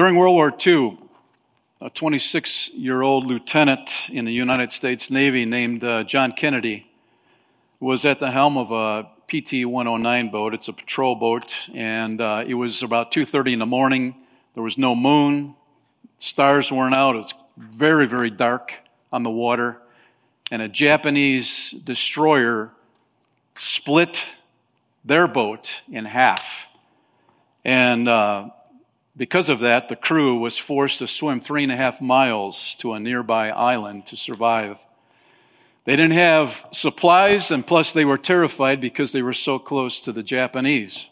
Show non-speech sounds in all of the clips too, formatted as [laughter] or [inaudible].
During World War II, a 26 year old lieutenant in the United States Navy named uh, John Kennedy was at the helm of a PT 109 boat. It's a patrol boat, and uh, it was about 2:30 in the morning. There was no moon, stars weren't out. It was very, very dark on the water, and a Japanese destroyer split their boat in half. And uh, because of that, the crew was forced to swim three and a half miles to a nearby island to survive. They didn't have supplies, and plus they were terrified because they were so close to the Japanese.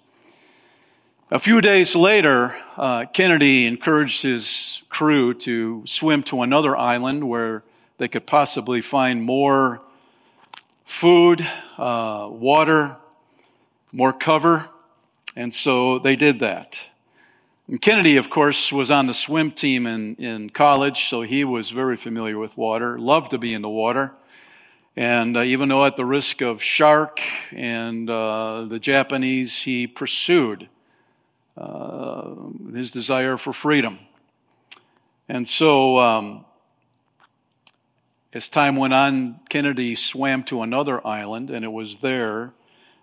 A few days later, uh, Kennedy encouraged his crew to swim to another island where they could possibly find more food, uh, water, more cover. And so they did that. And Kennedy, of course, was on the swim team in, in college, so he was very familiar with water, loved to be in the water. And uh, even though at the risk of shark and uh, the Japanese, he pursued uh, his desire for freedom. And so, um, as time went on, Kennedy swam to another island, and it was there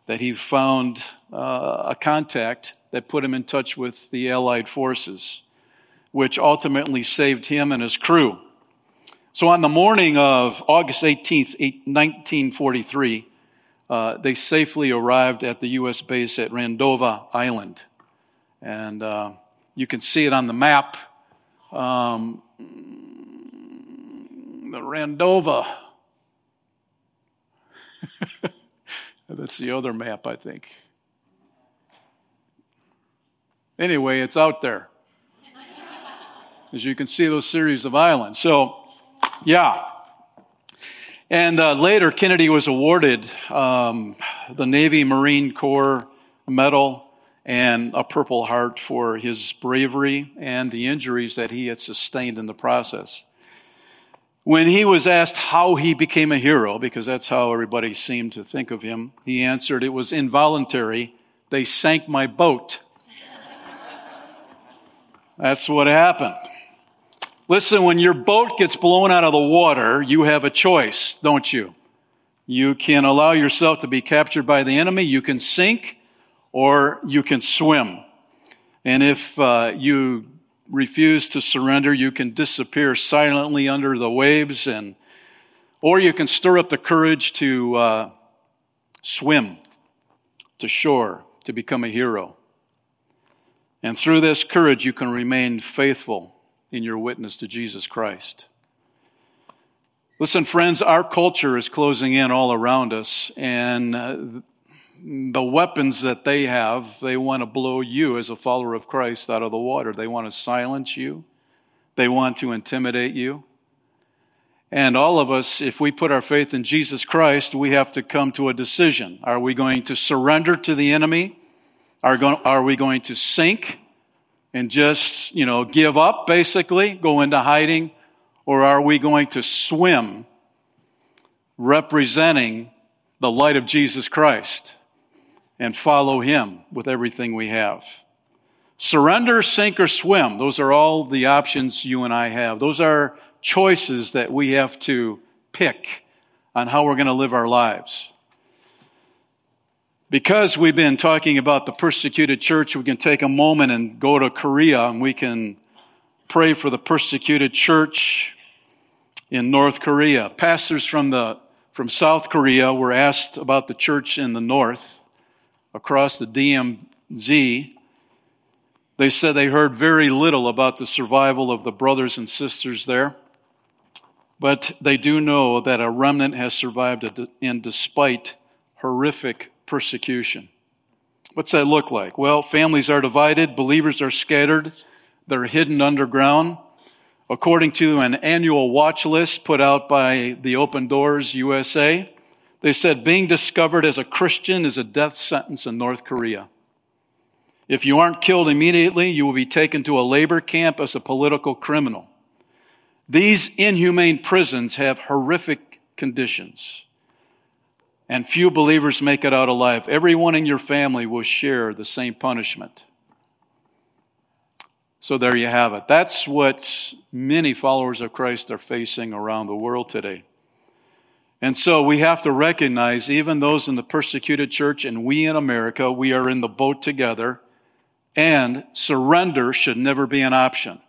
that he found uh, a contact that put him in touch with the Allied forces, which ultimately saved him and his crew. So on the morning of August 18th, 1943, uh, they safely arrived at the U.S. base at Rendova Island. And uh, you can see it on the map. Um, the Rendova. [laughs] That's the other map, I think. Anyway, it's out there. As you can see, those series of islands. So, yeah. And uh, later, Kennedy was awarded um, the Navy Marine Corps Medal and a Purple Heart for his bravery and the injuries that he had sustained in the process. When he was asked how he became a hero, because that's how everybody seemed to think of him, he answered, It was involuntary. They sank my boat. That's what happened. Listen, when your boat gets blown out of the water, you have a choice, don't you? You can allow yourself to be captured by the enemy, you can sink, or you can swim. And if uh, you refuse to surrender, you can disappear silently under the waves, and or you can stir up the courage to uh, swim to shore to become a hero. And through this courage, you can remain faithful in your witness to Jesus Christ. Listen, friends, our culture is closing in all around us, and uh, the weapons that they have, they want to blow you as a follower of Christ out of the water. They want to silence you, they want to intimidate you. And all of us, if we put our faith in Jesus Christ, we have to come to a decision. Are we going to surrender to the enemy? Are, go- are we going to sink and just, you know, give up basically, go into hiding? Or are we going to swim representing the light of Jesus Christ and follow Him with everything we have? Surrender, sink, or swim. Those are all the options you and I have. Those are choices that we have to pick on how we're going to live our lives. Because we've been talking about the persecuted church, we can take a moment and go to Korea and we can pray for the persecuted church in North Korea. Pastors from the from South Korea were asked about the church in the north across the DMZ. They said they heard very little about the survival of the brothers and sisters there. But they do know that a remnant has survived and despite horrific persecution. What's that look like? Well, families are divided, believers are scattered, they're hidden underground. According to an annual watch list put out by the Open Doors USA, they said being discovered as a Christian is a death sentence in North Korea. If you aren't killed immediately, you will be taken to a labor camp as a political criminal. These inhumane prisons have horrific conditions and few believers make it out alive. Everyone in your family will share the same punishment. So there you have it. That's what many followers of Christ are facing around the world today. And so we have to recognize, even those in the persecuted church and we in America, we are in the boat together, and surrender should never be an option.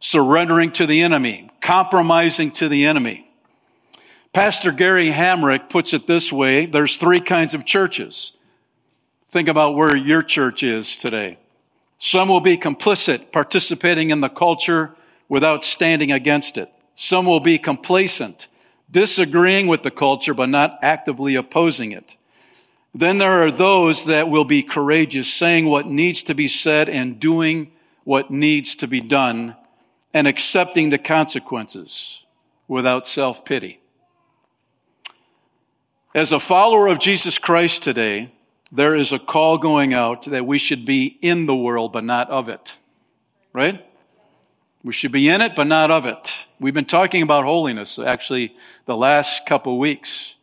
Surrendering to the enemy, compromising to the enemy. Pastor Gary Hamrick puts it this way there's three kinds of churches. Think about where your church is today. Some will be complicit, participating in the culture without standing against it. Some will be complacent, disagreeing with the culture but not actively opposing it. Then there are those that will be courageous, saying what needs to be said and doing what needs to be done and accepting the consequences without self pity. As a follower of Jesus Christ today, there is a call going out that we should be in the world, but not of it. Right? We should be in it, but not of it. We've been talking about holiness actually the last couple weeks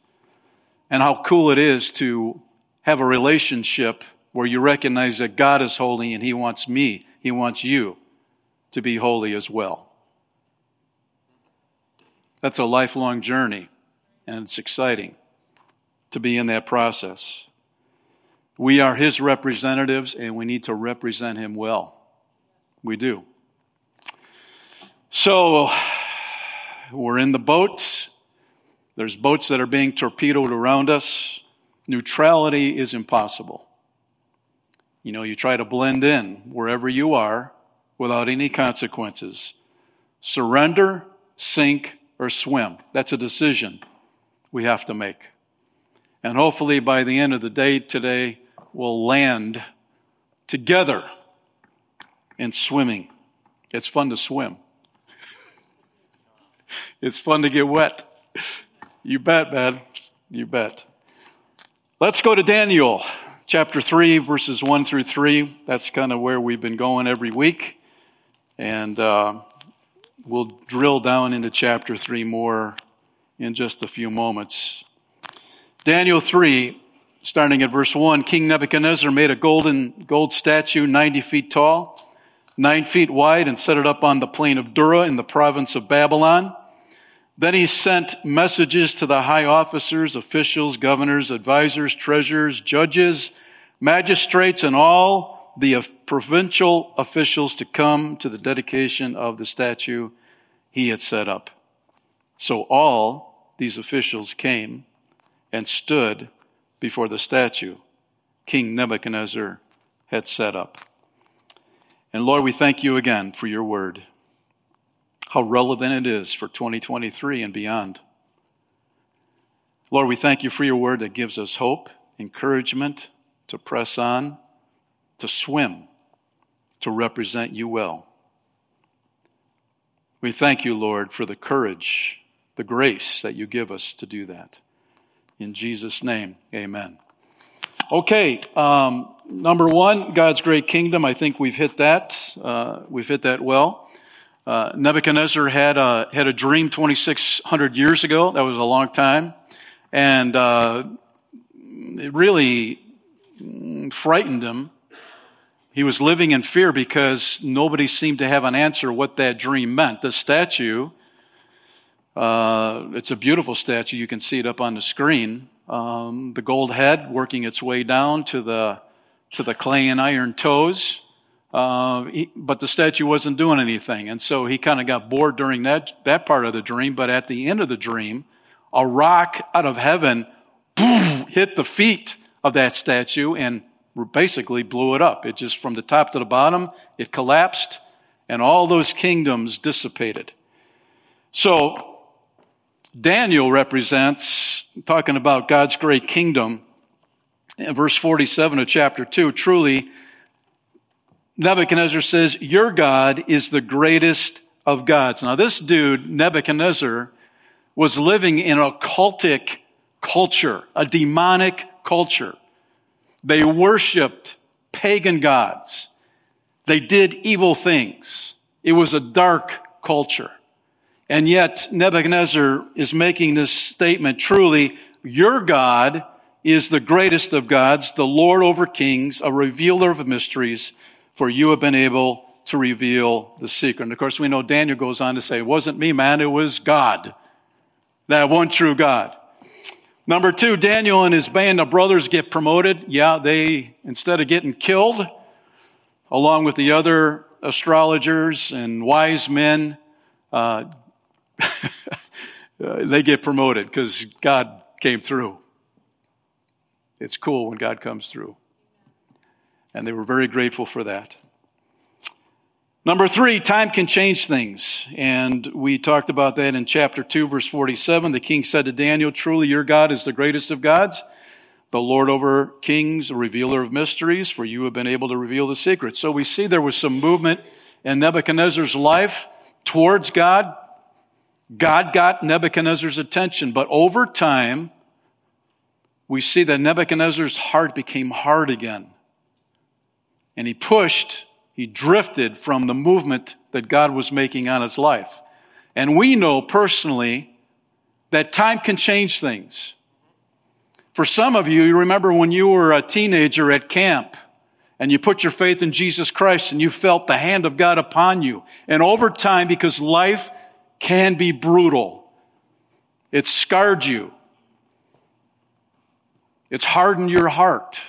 and how cool it is to have a relationship where you recognize that God is holy and He wants me, He wants you to be holy as well. That's a lifelong journey and it's exciting to be in that process. We are his representatives and we need to represent him well. We do. So, we're in the boat. There's boats that are being torpedoed around us. Neutrality is impossible. You know, you try to blend in wherever you are without any consequences. Surrender, sink, or swim. That's a decision we have to make. And hopefully by the end of the day today, we'll land together in swimming. It's fun to swim. [laughs] it's fun to get wet. You bet, man. You bet. Let's go to Daniel chapter 3, verses 1 through 3. That's kind of where we've been going every week. And uh, we'll drill down into chapter 3 more in just a few moments. Daniel 3, starting at verse 1, King Nebuchadnezzar made a golden gold statue 90 feet tall, 9 feet wide, and set it up on the plain of Dura in the province of Babylon. Then he sent messages to the high officers, officials, governors, advisors, treasurers, judges, magistrates, and all the provincial officials to come to the dedication of the statue he had set up. So all these officials came and stood before the statue King Nebuchadnezzar had set up. And Lord, we thank you again for your word. How relevant it is for 2023 and beyond. Lord, we thank you for your word that gives us hope, encouragement to press on, to swim, to represent you well. We thank you, Lord, for the courage, the grace that you give us to do that. In Jesus' name, amen. Okay, um, number one, God's great kingdom. I think we've hit that. Uh, we've hit that well. Uh, Nebuchadnezzar had a, had a dream 2,600 years ago. That was a long time. And uh, it really frightened him. He was living in fear because nobody seemed to have an answer what that dream meant. The statue uh, it's a beautiful statue. You can see it up on the screen. Um, the gold head working its way down to the to the clay and iron toes. Uh, he, but the statue wasn't doing anything, and so he kind of got bored during that that part of the dream. But at the end of the dream, a rock out of heaven boom, hit the feet of that statue and basically blew it up. It just from the top to the bottom, it collapsed, and all those kingdoms dissipated. So Daniel represents, talking about God's great kingdom, in verse 47 of chapter 2, truly, Nebuchadnezzar says, Your God is the greatest of gods. Now, this dude, Nebuchadnezzar, was living in a cultic culture, a demonic culture. They worshiped pagan gods. They did evil things. It was a dark culture. And yet Nebuchadnezzar is making this statement, truly, your God is the greatest of gods, the Lord over kings, a revealer of mysteries. for you have been able to reveal the secret. And of course, we know Daniel goes on to say, it wasn't me, man, it was God. That one true God. Number two, Daniel and his band of brothers get promoted. Yeah, they, instead of getting killed, along with the other astrologers and wise men, uh, [laughs] they get promoted because God came through. It's cool when God comes through. And they were very grateful for that. Number three, time can change things. And we talked about that in chapter 2, verse 47. The king said to Daniel, Truly your God is the greatest of gods, the Lord over kings, the revealer of mysteries, for you have been able to reveal the secret. So we see there was some movement in Nebuchadnezzar's life towards God. God got Nebuchadnezzar's attention, but over time, we see that Nebuchadnezzar's heart became hard again. And he pushed he drifted from the movement that God was making on his life. And we know personally that time can change things. For some of you, you remember when you were a teenager at camp and you put your faith in Jesus Christ and you felt the hand of God upon you. And over time, because life can be brutal, it scarred you. It's hardened your heart.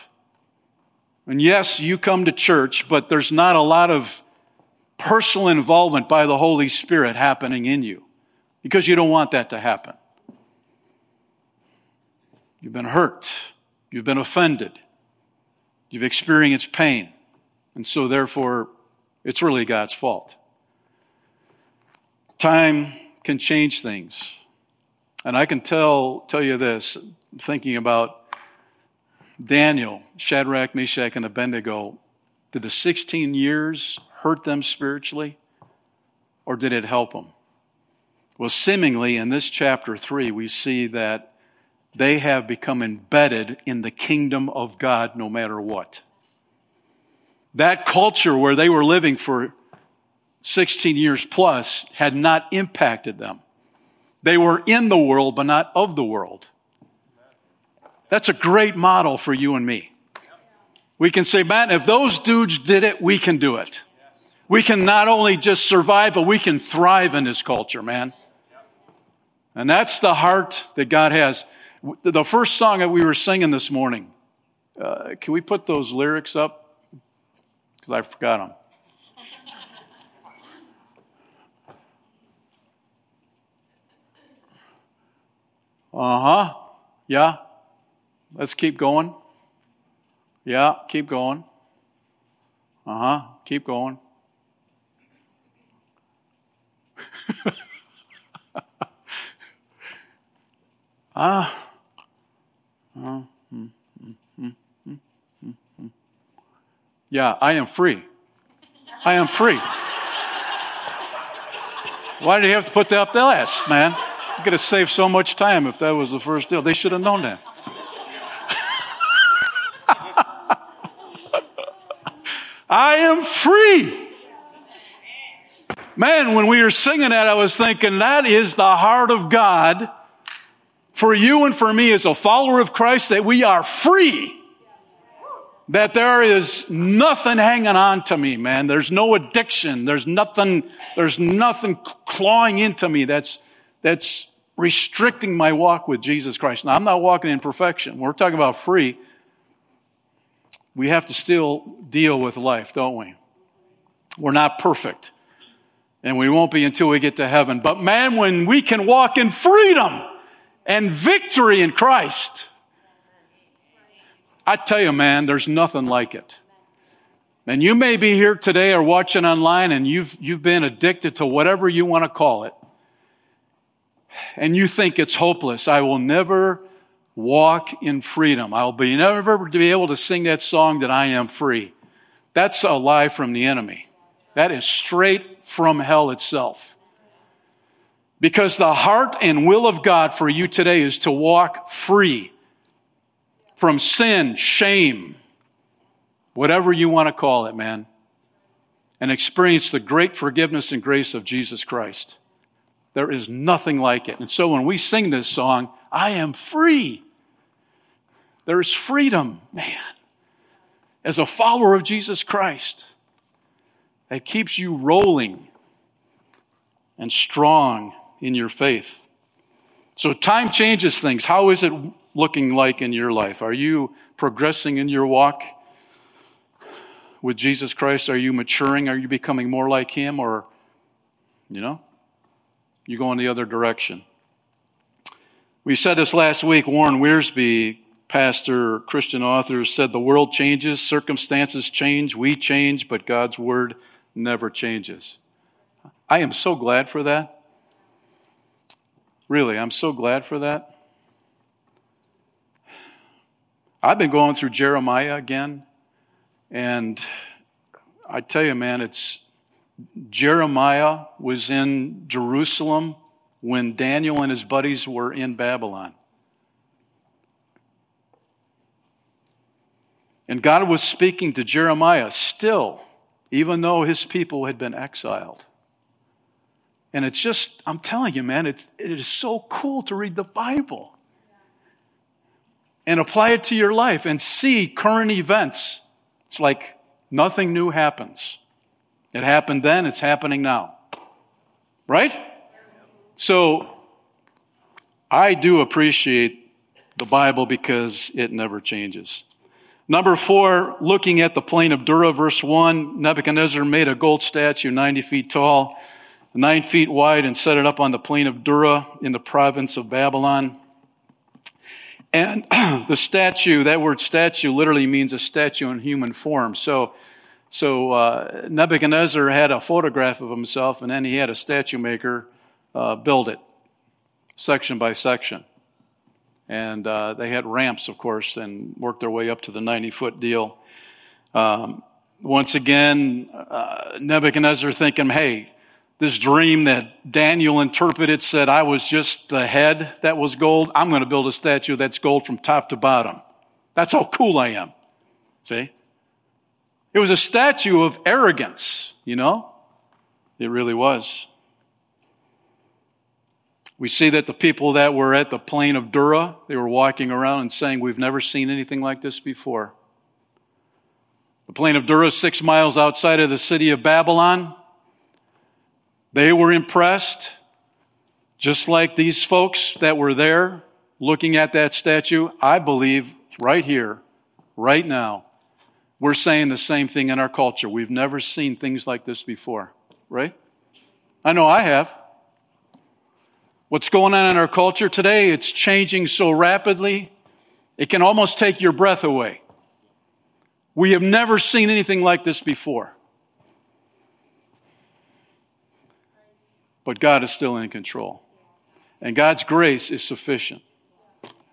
And yes, you come to church, but there's not a lot of personal involvement by the Holy Spirit happening in you because you don't want that to happen. You've been hurt. You've been offended. You've experienced pain. And so therefore, it's really God's fault. Time can change things. And I can tell, tell you this, thinking about Daniel, Shadrach, Meshach, and Abednego, did the 16 years hurt them spiritually or did it help them? Well, seemingly in this chapter 3, we see that they have become embedded in the kingdom of God no matter what. That culture where they were living for 16 years plus had not impacted them. They were in the world, but not of the world. That's a great model for you and me. We can say, man, if those dudes did it, we can do it. We can not only just survive, but we can thrive in this culture, man. And that's the heart that God has. The first song that we were singing this morning, uh, can we put those lyrics up? Because I forgot them. Uh huh. Yeah. Let's keep going. Yeah, keep going. Uh huh. Keep going. [laughs] ah. Uh, yeah, I am free. I am free. Why did you have to put that up the last, man? You could have saved so much time if that was the first deal. They should have known that. [laughs] I am free. Man, when we were singing that, I was thinking that is the heart of God for you and for me as a follower of Christ that we are free. That there is nothing hanging on to me, man. There's no addiction. There's nothing, there's nothing clawing into me that's, that's restricting my walk with Jesus Christ. Now, I'm not walking in perfection. We're talking about free we have to still deal with life, don't we? We're not perfect. And we won't be until we get to heaven. But man, when we can walk in freedom and victory in Christ, I tell you, man, there's nothing like it. And you may be here today or watching online and you've, you've been addicted to whatever you want to call it. And you think it's hopeless. I will never walk in freedom. I'll be never be able to sing that song that I am free. That's a lie from the enemy. That is straight from hell itself. Because the heart and will of God for you today is to walk free from sin, shame, whatever you want to call it, man, and experience the great forgiveness and grace of Jesus Christ. There is nothing like it. And so when we sing this song, I am free. There is freedom, man. As a follower of Jesus Christ, that keeps you rolling and strong in your faith. So time changes things. How is it looking like in your life? Are you progressing in your walk with Jesus Christ? Are you maturing? Are you becoming more like Him? Or, you know, you go in the other direction? We said this last week. Warren Wiersbe, pastor, Christian author, said the world changes, circumstances change, we change, but God's word never changes. I am so glad for that. Really, I'm so glad for that. I've been going through Jeremiah again, and I tell you, man, it's Jeremiah was in Jerusalem when Daniel and his buddies were in Babylon. And God was speaking to Jeremiah still, even though his people had been exiled. And it's just, I'm telling you, man, it's, it is so cool to read the Bible and apply it to your life and see current events. It's like nothing new happens. It happened then, it's happening now. Right? So, I do appreciate the Bible because it never changes. Number four, looking at the plain of Dura, verse one, Nebuchadnezzar made a gold statue 90 feet tall, nine feet wide, and set it up on the plain of Dura in the province of Babylon. And [clears throat] the statue, that word statue literally means a statue in human form. So, so uh, Nebuchadnezzar had a photograph of himself, and then he had a statue maker uh, build it, section by section. And uh, they had ramps, of course, and worked their way up to the 90 foot deal. Um, once again, uh, Nebuchadnezzar thinking, hey, this dream that Daniel interpreted said I was just the head that was gold. I'm going to build a statue that's gold from top to bottom. That's how cool I am. See? It was a statue of arrogance, you know? It really was. We see that the people that were at the plain of Dura, they were walking around and saying, We've never seen anything like this before. The plain of Dura, six miles outside of the city of Babylon, they were impressed, just like these folks that were there looking at that statue. I believe right here, right now, we're saying the same thing in our culture. We've never seen things like this before, right? I know I have. What's going on in our culture today, it's changing so rapidly, it can almost take your breath away. We have never seen anything like this before. But God is still in control. And God's grace is sufficient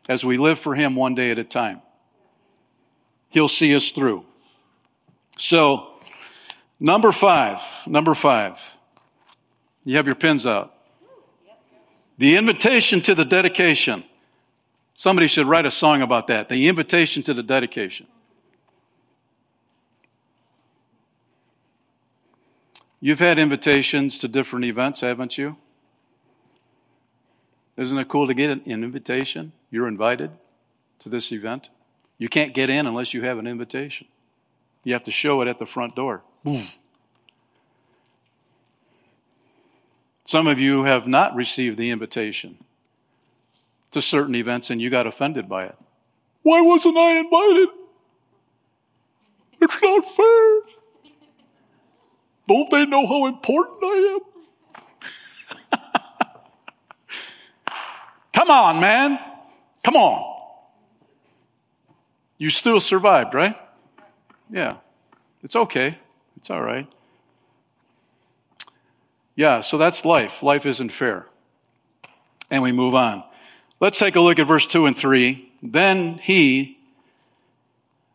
as we live for Him one day at a time. He'll see us through. So, number five, number five. You have your pins out. The invitation to the dedication. Somebody should write a song about that. The invitation to the dedication. You've had invitations to different events, haven't you? Isn't it cool to get an invitation? You're invited to this event. You can't get in unless you have an invitation. You have to show it at the front door. Boom. Some of you have not received the invitation to certain events and you got offended by it. Why wasn't I invited? It's not fair. Don't they know how important I am? [laughs] Come on, man. Come on. You still survived, right? Yeah. It's okay. It's all right. Yeah, so that's life. Life isn't fair. And we move on. Let's take a look at verse 2 and 3. Then he,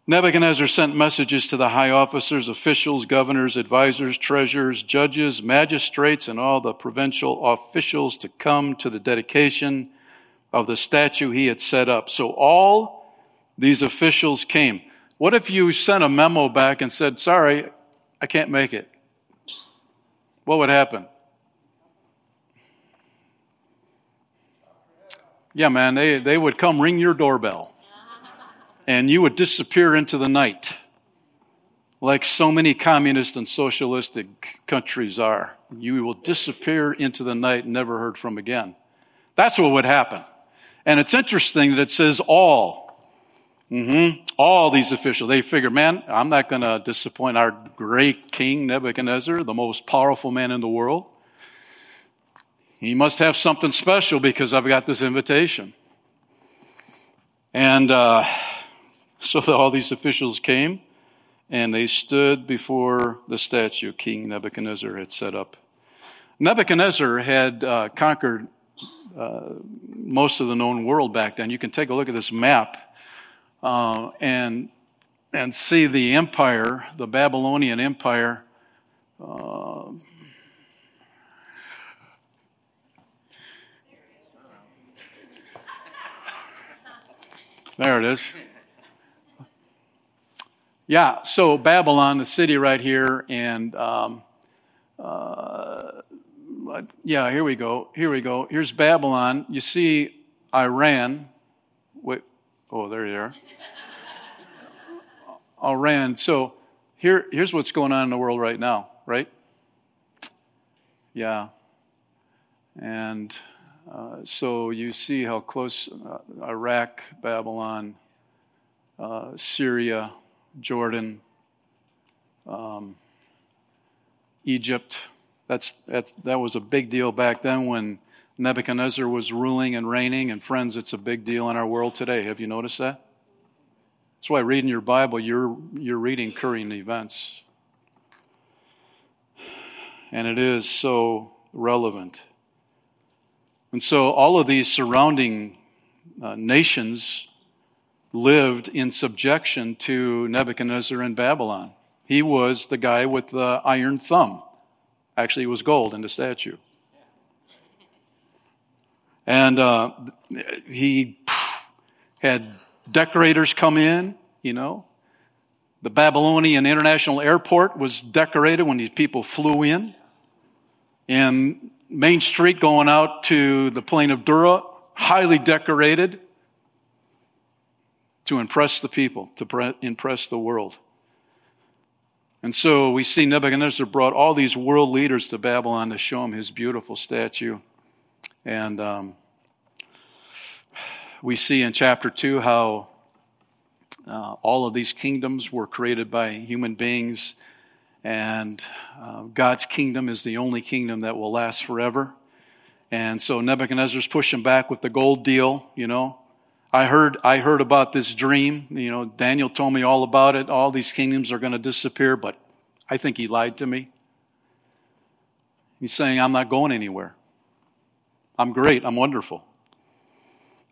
Nebuchadnezzar, sent messages to the high officers, officials, governors, advisors, treasurers, judges, magistrates, and all the provincial officials to come to the dedication of the statue he had set up. So all these officials came. What if you sent a memo back and said, Sorry, I can't make it? What would happen? Yeah, man, they, they would come ring your doorbell and you would disappear into the night like so many communist and socialistic countries are. You will disappear into the night, never heard from again. That's what would happen. And it's interesting that it says all. Mm-hmm. All these officials, they figure, man, I'm not going to disappoint our great king Nebuchadnezzar, the most powerful man in the world. He must have something special because I've got this invitation. And uh, [laughs] so all these officials came and they stood before the statue King Nebuchadnezzar had set up. Nebuchadnezzar had uh, conquered uh, most of the known world back then. You can take a look at this map uh, and and see the empire, the Babylonian Empire. Uh, there it is. Yeah, so Babylon, the city right here, and um, uh, yeah, here we go. Here we go. Here's Babylon. You see Iran. Wait, oh, there you are. Iran. So here, here's what's going on in the world right now, right? Yeah. And uh, so you see how close uh, Iraq, Babylon, uh, Syria, Jordan, um, Egypt. That's, that's, that was a big deal back then when Nebuchadnezzar was ruling and reigning. And friends, it's a big deal in our world today. Have you noticed that? That's why reading your Bible, you're, you're reading current events. And it is so relevant. And so all of these surrounding uh, nations lived in subjection to Nebuchadnezzar in Babylon. He was the guy with the iron thumb. Actually, it was gold in the statue. And uh, he had decorators come in, you know. The Babylonian International Airport was decorated when these people flew in. And Main Street going out to the plain of Dura, highly decorated to impress the people, to impress the world. And so we see Nebuchadnezzar brought all these world leaders to Babylon to show him his beautiful statue. And um, we see in chapter 2 how uh, all of these kingdoms were created by human beings, and uh, God's kingdom is the only kingdom that will last forever. And so Nebuchadnezzar's pushing back with the gold deal, you know. I heard, I heard about this dream. You know, Daniel told me all about it. All these kingdoms are going to disappear, but I think he lied to me. He's saying, I'm not going anywhere. I'm great. I'm wonderful.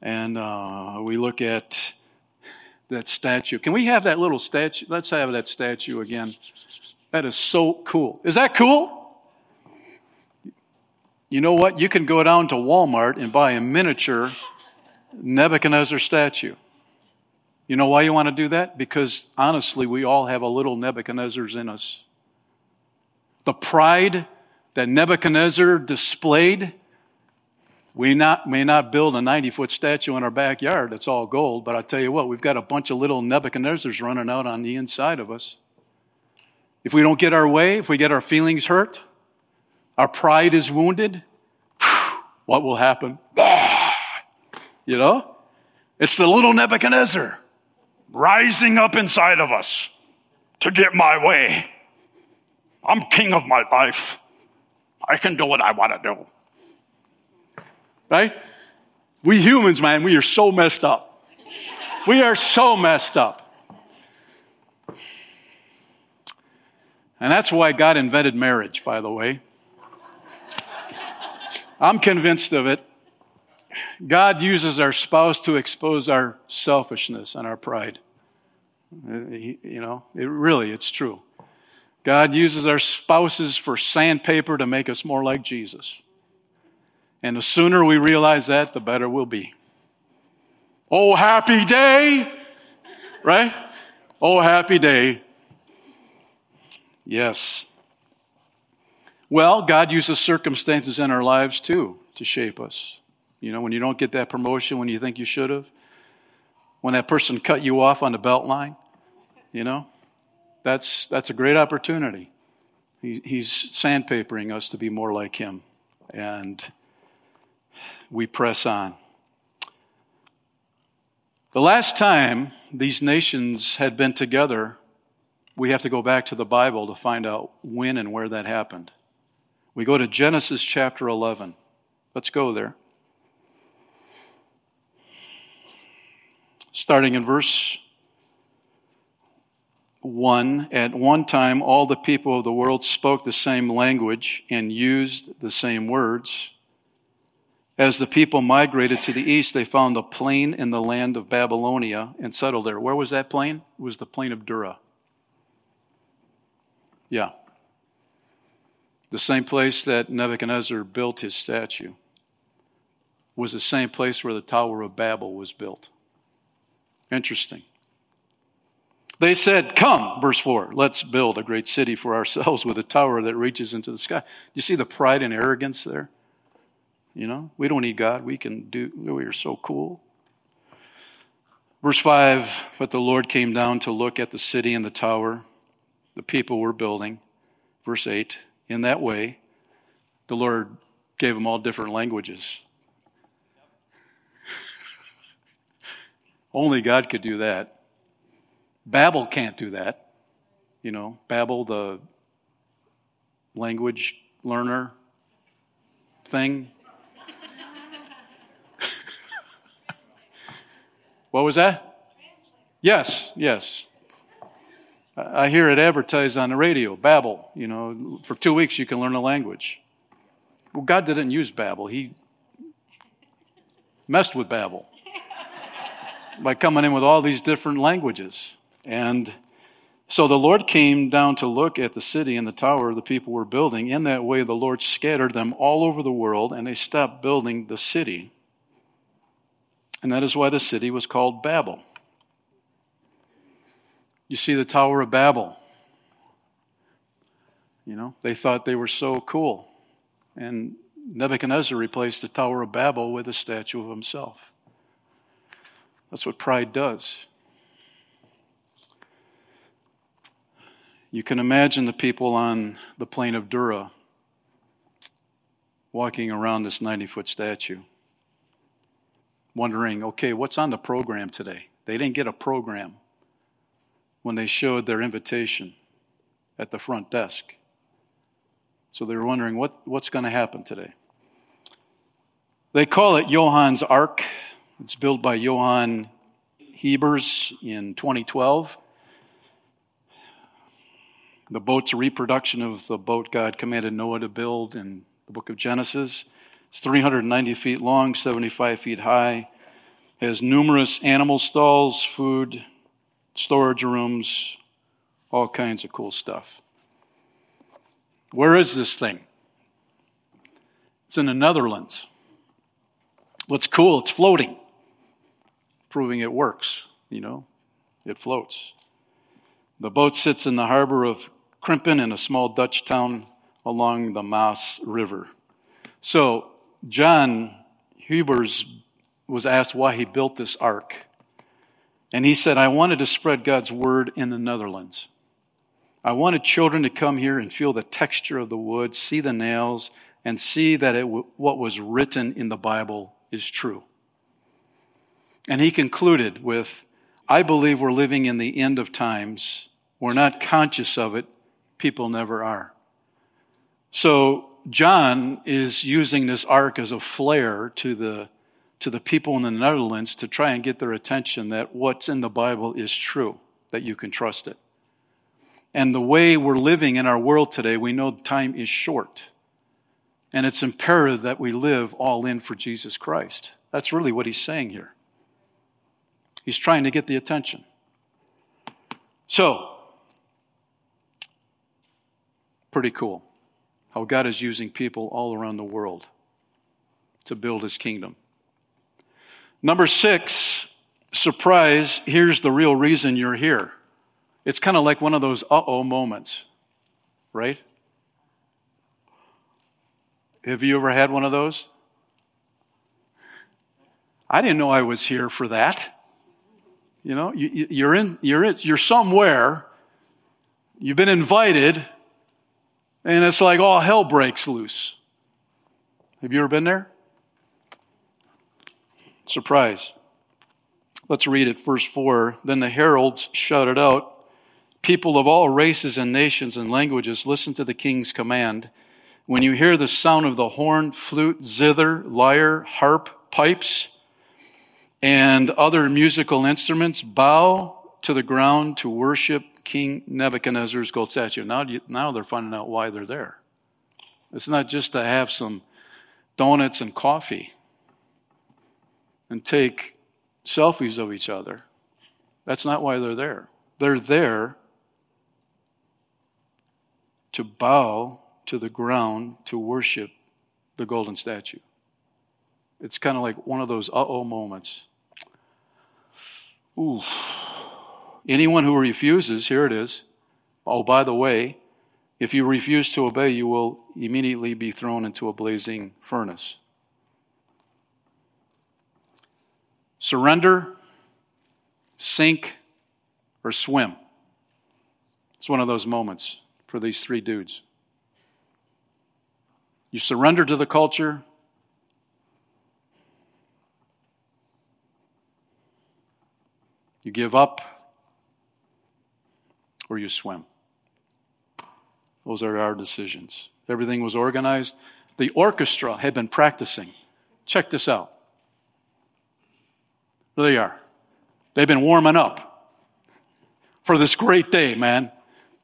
And uh, we look at that statue. Can we have that little statue? Let's have that statue again. That is so cool. Is that cool? You know what? You can go down to Walmart and buy a miniature Nebuchadnezzar statue. You know why you want to do that? Because honestly, we all have a little Nebuchadnezzar's in us. The pride that Nebuchadnezzar displayed, we not, may not build a 90 foot statue in our backyard that's all gold, but I tell you what, we've got a bunch of little Nebuchadnezzars running out on the inside of us. If we don't get our way, if we get our feelings hurt, our pride is wounded, what will happen? [sighs] You know? It's the little Nebuchadnezzar rising up inside of us to get my way. I'm king of my life. I can do what I want to do. Right? We humans, man, we are so messed up. We are so messed up. And that's why God invented marriage, by the way. I'm convinced of it. God uses our spouse to expose our selfishness and our pride. Uh, you know, it really, it's true. God uses our spouses for sandpaper to make us more like Jesus. And the sooner we realize that, the better we'll be. Oh, happy day! Right? Oh, happy day. Yes. Well, God uses circumstances in our lives too to shape us. You know, when you don't get that promotion when you think you should have, when that person cut you off on the belt line, you know, That's, that's a great opportunity. He, he's sandpapering us to be more like him. And we press on. The last time these nations had been together, we have to go back to the Bible to find out when and where that happened. We go to Genesis chapter 11. Let's go there. Starting in verse 1 At one time, all the people of the world spoke the same language and used the same words. As the people migrated to the east, they found a plain in the land of Babylonia and settled there. Where was that plain? It was the plain of Dura. Yeah. The same place that Nebuchadnezzar built his statue was the same place where the Tower of Babel was built. Interesting. They said, Come, verse 4, let's build a great city for ourselves with a tower that reaches into the sky. You see the pride and arrogance there? You know, we don't need God. We can do, we are so cool. Verse 5 But the Lord came down to look at the city and the tower the people were building. Verse 8 In that way, the Lord gave them all different languages. [laughs] Only God could do that. Babbel can't do that. You know, Babbel, the language learner thing. What was that? Yes, yes. I hear it advertised on the radio, Babbel. You know, for two weeks you can learn a language. Well, God didn't use Babbel. He messed with Babel [laughs] by coming in with all these different languages. And so the Lord came down to look at the city and the tower the people were building. In that way, the Lord scattered them all over the world, and they stopped building the city. And that is why the city was called Babel. You see the Tower of Babel. You know, they thought they were so cool. And Nebuchadnezzar replaced the Tower of Babel with a statue of himself. That's what pride does. You can imagine the people on the plain of Dura walking around this 90 foot statue, wondering, okay, what's on the program today? They didn't get a program when they showed their invitation at the front desk. So they were wondering what, what's going to happen today. They call it Johann's Ark. It's built by Johann Huibers in 2012. The boat's a reproduction of the boat God commanded Noah to build in the book of Genesis. It's 390 feet long, 75 feet high, has numerous animal stalls, food, storage rooms, all kinds of cool stuff. Where is this thing? It's in the Netherlands. What's cool, it's floating, proving it works, you know, it floats. The boat sits in the harbor of Krimpen in a small Dutch town along the Maas River. So, John Hubers was asked why he built this ark. And he said, I wanted to spread God's word in the Netherlands. I wanted children to come here and feel the texture of the wood, see the nails, and see that it, what was written in the Bible is true. And he concluded with, I believe we're living in the end of times. We're not conscious of it, people never are. So John is using this ark as a flare to the to the people in the Netherlands to try and get their attention that what's in the Bible is true, that you can trust it. And the way we're living in our world today, we know time is short. And it's imperative that we live all in for Jesus Christ. That's really what he's saying here. He's trying to get the attention. So, Pretty cool. How God is using people all around the world to build his kingdom. Number six, surprise, here's the real reason you're here. It's kind of like one of those uh oh moments, right? Have you ever had one of those? I didn't know I was here for that. You know, you, are in, you're in, you're somewhere You've been invited, and it's like all hell breaks loose. Have you ever been there? Surprise. Let's read it, verse 4. Then the heralds shouted out, People of all races and nations and languages, listen to the king's command. When you hear the sound of the horn, flute, zither, lyre, harp, pipes, and other musical instruments, bow to the ground to worship King Nebuchadnezzar's gold statue. Now, now they're finding out why they're there. It's not just to have some donuts and coffee and take selfies of each other. That's not why they're there. They're there to bow to the ground to worship the golden statue. It's kind of like one of those uh oh moments. Ooh. Anyone who refuses, here it is. Oh, by the way, if you refuse to obey, you will immediately be thrown into a blazing furnace. Surrender, sink, or swim. It's one of those moments for these three dudes. You surrender to the culture, you give up, or you swim. Those are our decisions. Everything was organized. The orchestra had been practicing. Check this out. There they are. They've been warming up for this great day, man,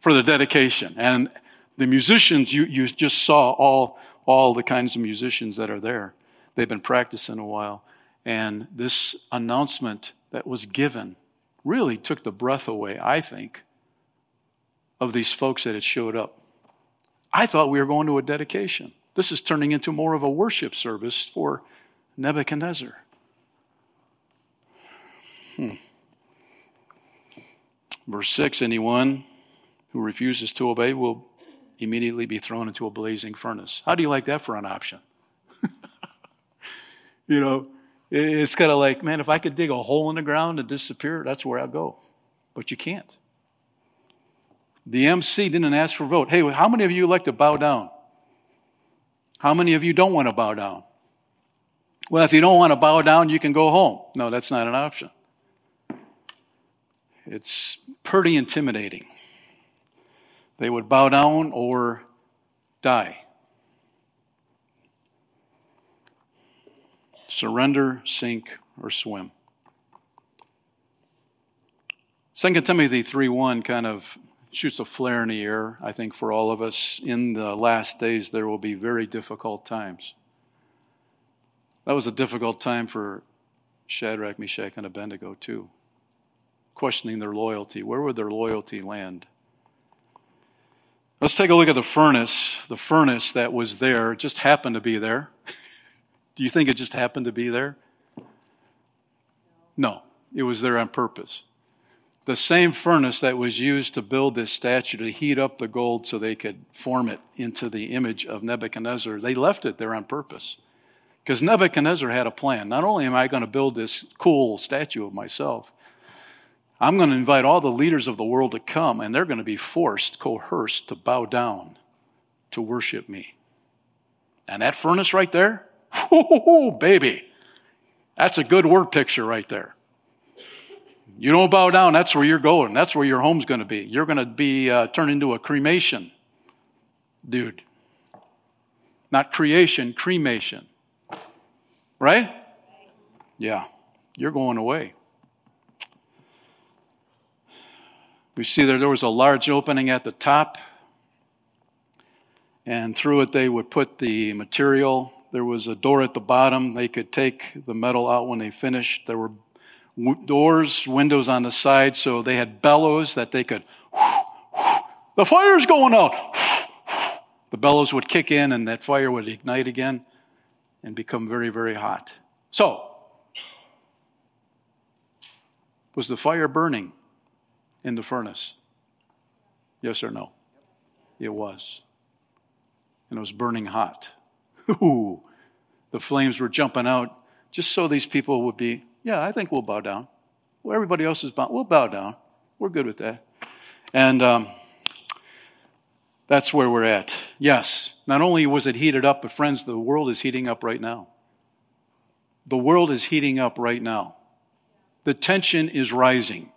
for the dedication. And the musicians, you, you just saw all, all the kinds of musicians that are there. They've been practicing a while. And this announcement that was given really took the breath away, I think, of these folks that had showed up. I thought we were going to a dedication. This is turning into more of a worship service for Nebuchadnezzar. Hmm. Verse 6 Anyone who refuses to obey will immediately be thrown into a blazing furnace. How do you like that for an option? [laughs] you know, it's kind of like, man, if I could dig a hole in the ground and disappear, that's where I'll go. But you can't. The MC didn't ask for a vote. Hey, how many of you like to bow down? How many of you don't want to bow down? Well, if you don't want to bow down, you can go home. No, that's not an option. It's pretty intimidating. They would bow down or die. Surrender, sink, or swim. 2 Timothy 3 1 kind of shoots a flare in the air, I think, for all of us. In the last days, there will be very difficult times. That was a difficult time for Shadrach, Meshach, and Abednego, too. Questioning their loyalty. Where would their loyalty land? Let's take a look at the furnace. The furnace that was there just happened to be there. [laughs] Do you think it just happened to be there? No, it was there on purpose the same furnace that was used to build this statue to heat up the gold so they could form it into the image of Nebuchadnezzar, they left it there on purpose. Because Nebuchadnezzar had a plan. Not only am I going to build this cool statue of myself, I'm going to invite all the leaders of the world to come, and they're going to be forced, coerced to bow down to worship me. And that furnace right there, [laughs] whoo, baby, that's a good word picture right there. You don't bow down, that's where you're going. That's where your home's going to be. You're going to be uh, turned into a cremation dude. Not creation, cremation. Right? Yeah, you're going away. We see that there was a large opening at the top, and through it they would put the material. There was a door at the bottom. They could take the metal out when they finished. There were doors, windows on the side, so they had bellows that they could, the fire's going out. The bellows would kick in and that fire would ignite again and become very, very hot. So, was the fire burning in the furnace? Yes or no? It was. And it was burning hot. [laughs] Ooh, the flames were jumping out just so these people would be yeah, I think we'll bow down. Well, everybody else is bowing. We'll bow down. We're good with that. And um, That's where we're at. Yes, not only was it heated up, but friends, the world is heating up right now. The world is heating up right now. The tension is rising.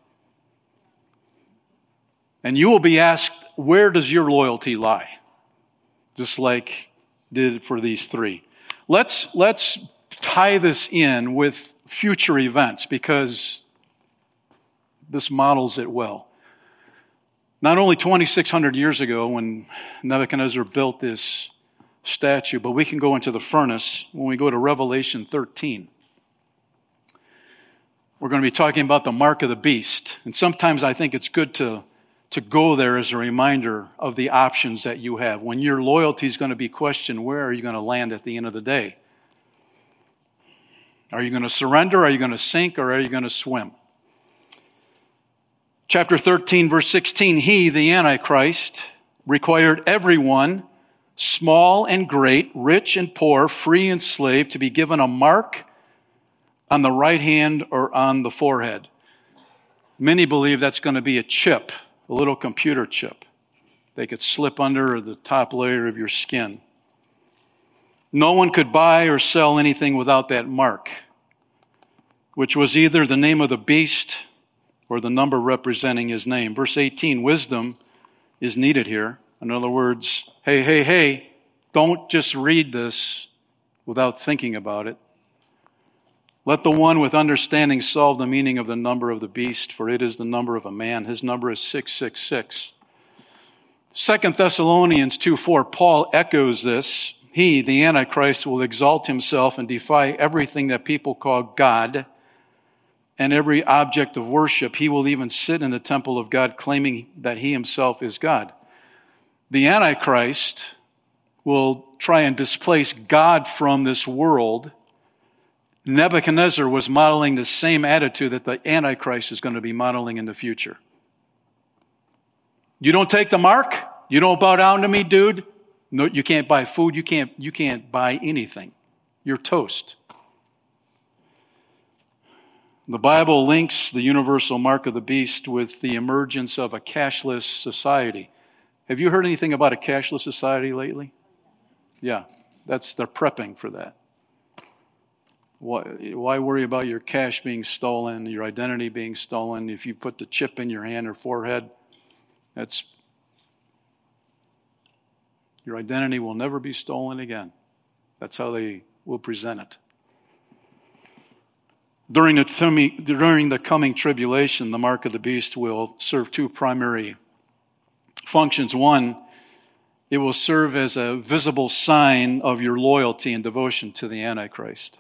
And you will be asked, where does your loyalty lie? Just like did for these three. Let's, let's tie this in with future events because this models it well. Not only 2,600 years ago when Nebuchadnezzar built this statue, but we can go into the furnace when we go to Revelation 13. We're going to be talking about the mark of the beast. And sometimes I think it's good to, to go there as a reminder of the options that you have. When your loyalty is going to be questioned, where are you going to land at the end of the day? Are you going to surrender? Are you going to sink? Or are you going to swim? Chapter 13, verse 16 He, the Antichrist, required everyone, small and great, rich and poor, free and slave, to be given a mark on the right hand or on the forehead. Many believe that's going to be a chip, a little computer chip. They could slip under the top layer of your skin. No one could buy or sell anything without that mark, which was either the name of the beast or the number representing his name. Verse 18, wisdom is needed here. In other words, hey, hey, hey, don't just read this without thinking about it. Let the one with understanding solve the meaning of the number of the beast, for it is the number of a man. His number is 666. Second Thessalonians 2 4, Paul echoes this. He, the Antichrist, will exalt himself and defy everything that people call God and every object of worship. He will even sit in the temple of God claiming that he himself is God. The Antichrist will try and displace God from this world. Nebuchadnezzar was modeling the same attitude that the Antichrist is going to be modeling in the future. You don't take the mark? You don't bow down to me, dude? No, you can't buy food. You can't, you can't buy anything. You're toast. The Bible links the universal mark of the beast with the emergence of a cashless society. Have you heard anything about a cashless society lately? Yeah, that's they're prepping for that. Why, why worry about your cash being stolen, your identity being stolen? If you put the chip in your hand or forehead, that's your identity will never be stolen again. That's how they will present it. During the, during the coming tribulation, the mark of the beast will serve two primary functions. One, it will serve as a visible sign of your loyalty and devotion to the Antichrist.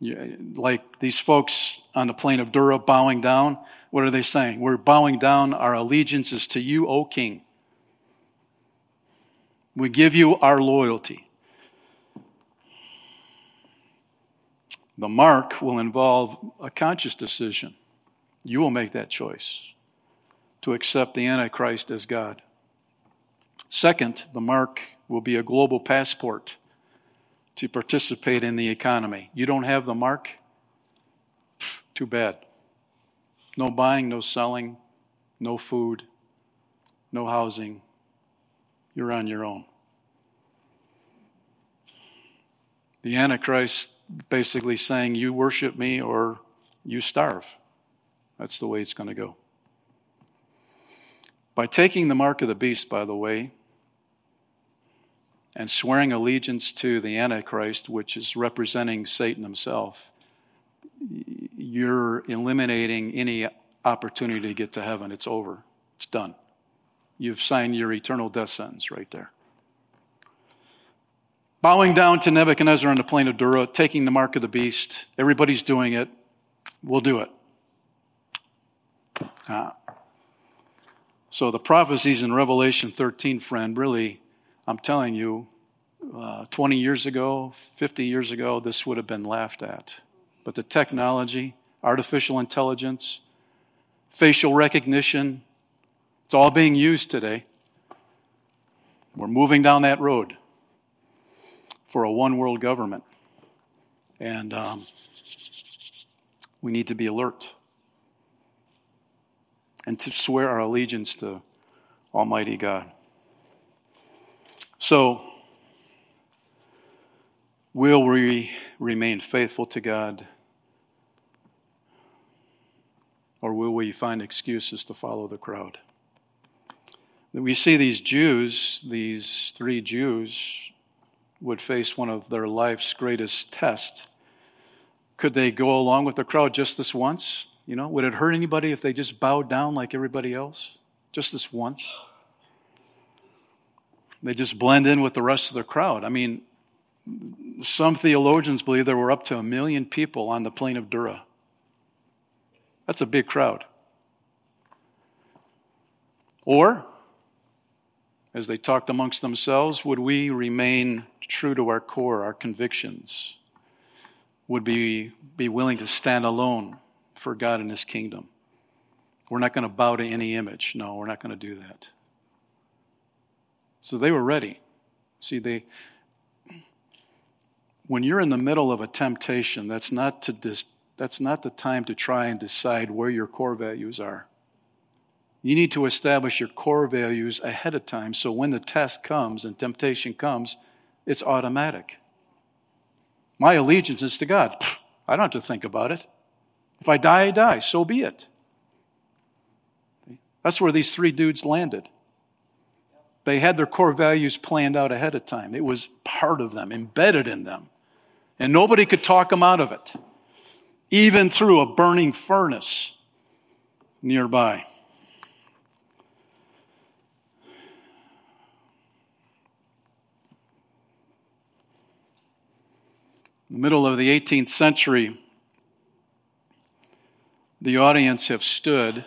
Like these folks on the plain of Dura bowing down, what are they saying? We're bowing down, our allegiance is to you, O King. We give you our loyalty. The mark will involve a conscious decision. You will make that choice to accept the Antichrist as God. Second, the mark will be a global passport to participate in the economy. You don't have the mark? Too bad. No buying, no selling, no food, no housing. You're on your own. The Antichrist basically saying, You worship me or you starve. That's the way it's going to go. By taking the mark of the beast, by the way, and swearing allegiance to the Antichrist, which is representing Satan himself, you're eliminating any opportunity to get to heaven. It's over. It's done. You've signed your eternal death sentence right there bowing down to Nebuchadnezzar on the plain of Dura, taking the mark of the beast. Everybody's doing it. We'll do it. Ah. So the prophecies in Revelation 13, friend, really, I'm telling you, uh, 20 years ago, 50 years ago, this would have been laughed at. But the technology, artificial intelligence, facial recognition, it's all being used today. We're moving down that road for a one world government. And um, we need to be alert and to swear our allegiance to Almighty God. So, will we remain faithful to God? Or will we find excuses to follow the crowd? We see these Jews, these three Jews, would face one of their life's greatest tests. Could they go along with the crowd just this once? You know, would it hurt anybody if they just bowed down like everybody else? Just this once? They just blend in with the rest of the crowd. I mean, some theologians believe there were up to a million people on the plain of Dura. That's a big crowd. Or, as they talked amongst themselves, would we remain true to our core, our convictions? Would we be willing to stand alone for God and His kingdom? We're not going to bow to any image. No, we're not going to do that. So they were ready. See, they, when you're in the middle of a temptation, that's not to dis, that's not the time to try and decide where your core values are. You need to establish your core values ahead of time so when the test comes and temptation comes, it's automatic. My allegiance is to God. I don't have to think about it. If I die, I die. So be it. That's where these three dudes landed. They had their core values planned out ahead of time. It was part of them, embedded in them. And nobody could talk them out of it even through a burning furnace nearby. The middle of the 18th century, the audience have stood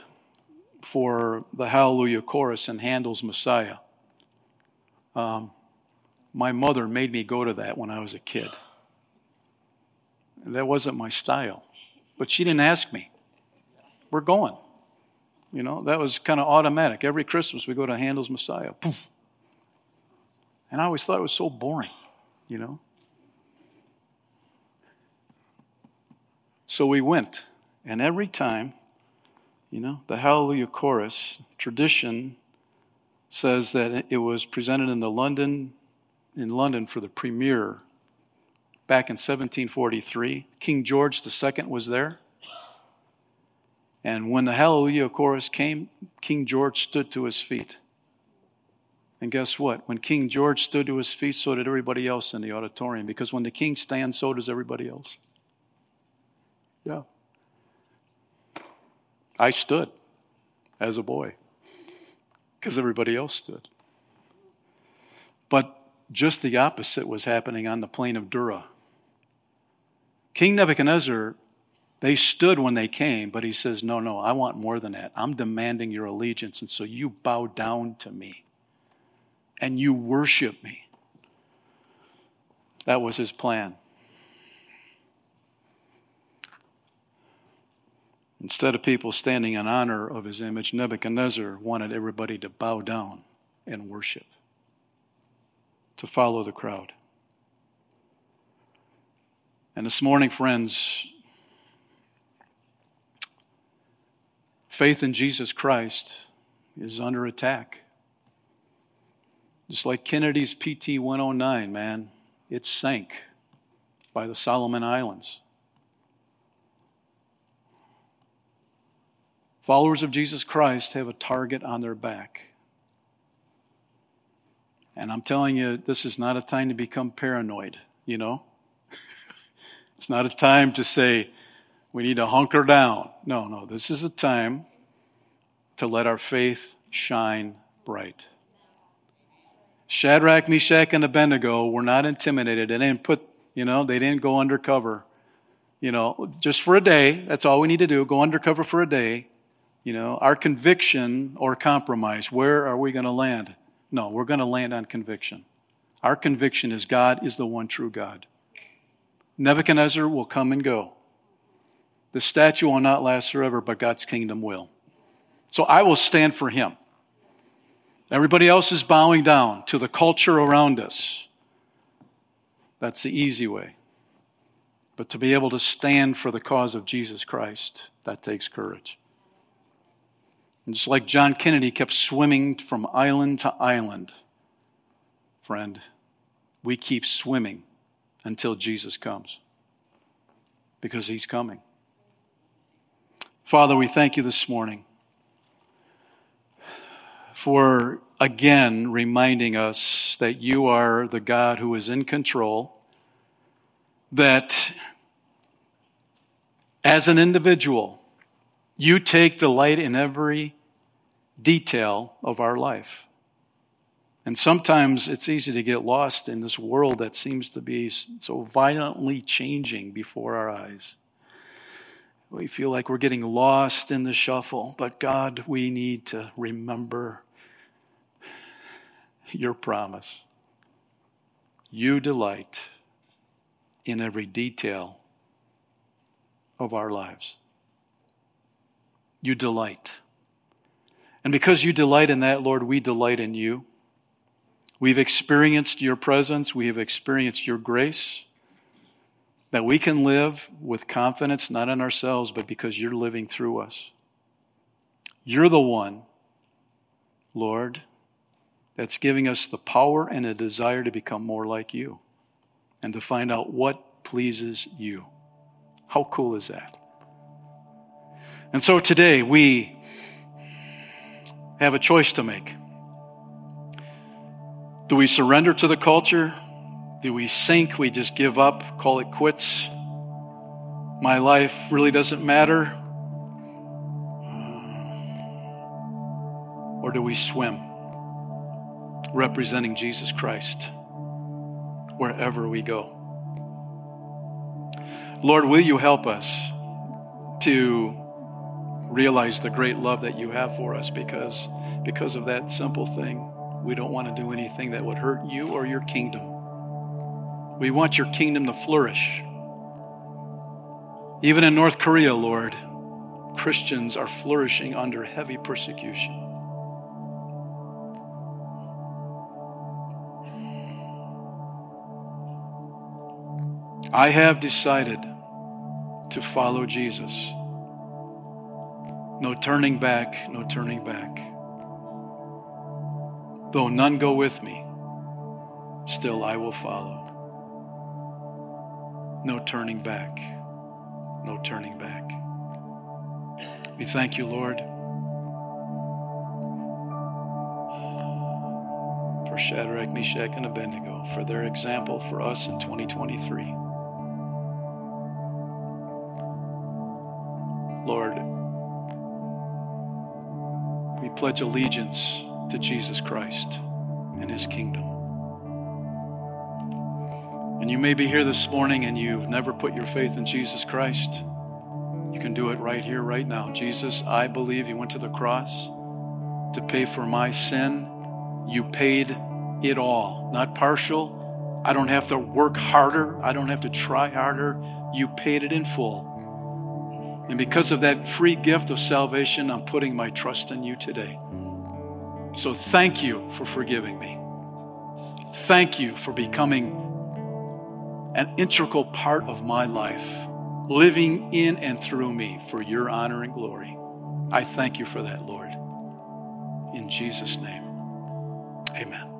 for the Hallelujah chorus in Handel's Messiah. Um, my mother made me go to that when I was a kid. That wasn't my style. But she didn't ask me. We're going. You know, that was kind of automatic. Every Christmas we go to Handel's Messiah. Poof. And I always thought it was so boring, you know. So we went. And every time, you know, the Hallelujah chorus tradition says that it was presented in the London in London for the premiere back in 1743. King George II was there. And when the Hallelujah chorus came, King George stood to his feet. And guess what? When King George stood to his feet, so did everybody else in the auditorium. Because when the king stands, so does everybody else. Yeah. I stood as a boy because everybody else stood. But just the opposite was happening on the plain of Dura. King Nebuchadnezzar, they stood when they came, but he says, No, no, I want more than that. I'm demanding your allegiance, and so you bow down to me and you worship me. That was his plan. Instead of people standing in honor of his image, Nebuchadnezzar wanted everybody to bow down and worship, to follow the crowd. And this morning, friends, faith in Jesus Christ is under attack. Just like Kennedy's PT 109, man, it sank by the Solomon Islands. Followers of Jesus Christ have a target on their back. And I'm telling you, this is not a time to become paranoid, you know? [laughs] It's not a time to say we need to hunker down. No, no, this is a time to let our faith shine bright. Shadrach, Meshach, and Abednego were not intimidated. They didn't put, you know, they didn't go undercover. You know, just for a day. That's all we need to do. Go undercover for a day. You know, our conviction or compromise, where are we going to land? No, we're going to land on conviction. Our conviction is God is the one true God. Nebuchadnezzar will come and go. The statue will not last forever, but God's kingdom will. So I will stand for him. Everybody else is bowing down to the culture around us. That's the easy way. But to be able to stand for the cause of Jesus Christ, that takes courage. And just like John Kennedy kept swimming from island to island, friend, we keep swimming until Jesus comes because he's coming. Father, we thank you this morning for again reminding us that you are the God who is in control, that as an individual, you take delight in every detail of our life. And sometimes it's easy to get lost in this world that seems to be so violently changing before our eyes. We feel like we're getting lost in the shuffle, but God, we need to remember your promise. You delight in every detail of our lives. You delight. And because you delight in that, Lord, we delight in you. We've experienced your presence. We have experienced your grace. That we can live with confidence, not in ourselves, but because you're living through us. You're the one, Lord, that's giving us the power and a desire to become more like you and to find out what pleases you. How cool is that? And so today we have a choice to make. Do we surrender to the culture? Do we sink? We just give up, call it quits? My life really doesn't matter? Hmm. Or do we swim, representing Jesus Christ wherever we go? Lord, will you help us to realize the great love that you have for us because because of that simple thing. We don't want to do anything that would hurt you or your kingdom. We want your kingdom to flourish. Even in north korea lord christians are flourishing under heavy persecution. I have decided to follow jesus no turning back, no turning back. Though none go with me, still I will follow. No turning back, no turning back. We thank you, Lord, for Shadrach, Meshach, and Abednego, for their example for us in 2023. Pledge allegiance to Jesus Christ and his kingdom. And you may be here this morning and you've never put your faith in Jesus Christ. You can do it right here, right now. Jesus, I believe you went to the cross to pay for my sin. You paid it all, not partial. I don't have to work harder. I don't have to try harder. You paid it in full. And because of that free gift of salvation, I'm putting my trust in you today. So thank you for forgiving me. Thank you for becoming an integral part of my life, living in and through me for your honor and glory. I thank you for that, Lord. In Jesus' name, amen.